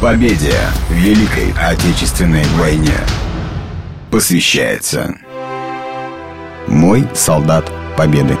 Победе в Великой Отечественной войне посвящается Мой солдат Победы.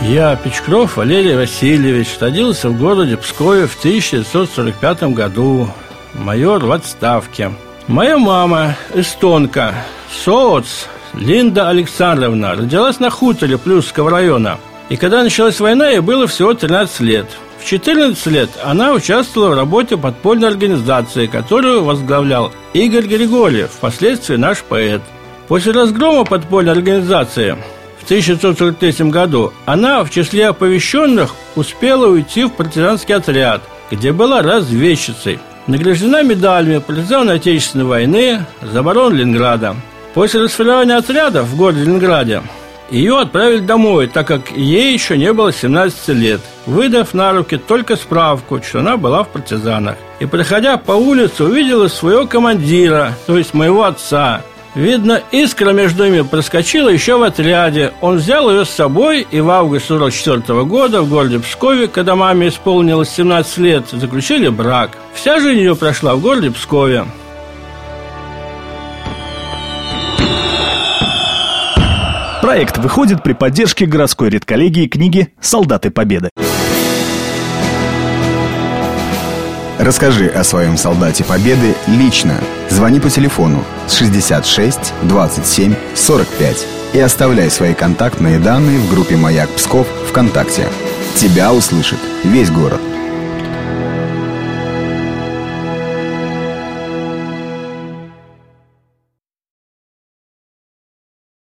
Я, Печкров Валерий Васильевич, родился в городе Пскове в 1945 году. Майор в отставке. Моя мама, эстонка, соц Линда Александровна, родилась на хуторе Плюсского района. И когда началась война, ей было всего 13 лет. В 14 лет она участвовала в работе подпольной организации, которую возглавлял Игорь Григорьев, впоследствии наш поэт. После разгрома подпольной организации в 1943 году она в числе оповещенных успела уйти в партизанский отряд, где была разведчицей. Награждена медалями партизан Отечественной войны за оборону Ленинграда. После расформирования отряда в городе Ленинграде ее отправили домой, так как ей еще не было 17 лет, выдав на руки только справку, что она была в партизанах. И, проходя по улице, увидела своего командира, то есть моего отца. Видно, искра между ними проскочила еще в отряде. Он взял ее с собой, и в августе 44 года в городе Пскове, когда маме исполнилось 17 лет, заключили брак. Вся жизнь ее прошла в городе Пскове. Проект выходит при поддержке городской редколлегии книги «Солдаты Победы». Расскажи о своем солдате Победы лично. Звони по телефону с 66 27 45 и оставляй свои контактные данные в группе «Маяк Псков» ВКонтакте. Тебя услышит весь город.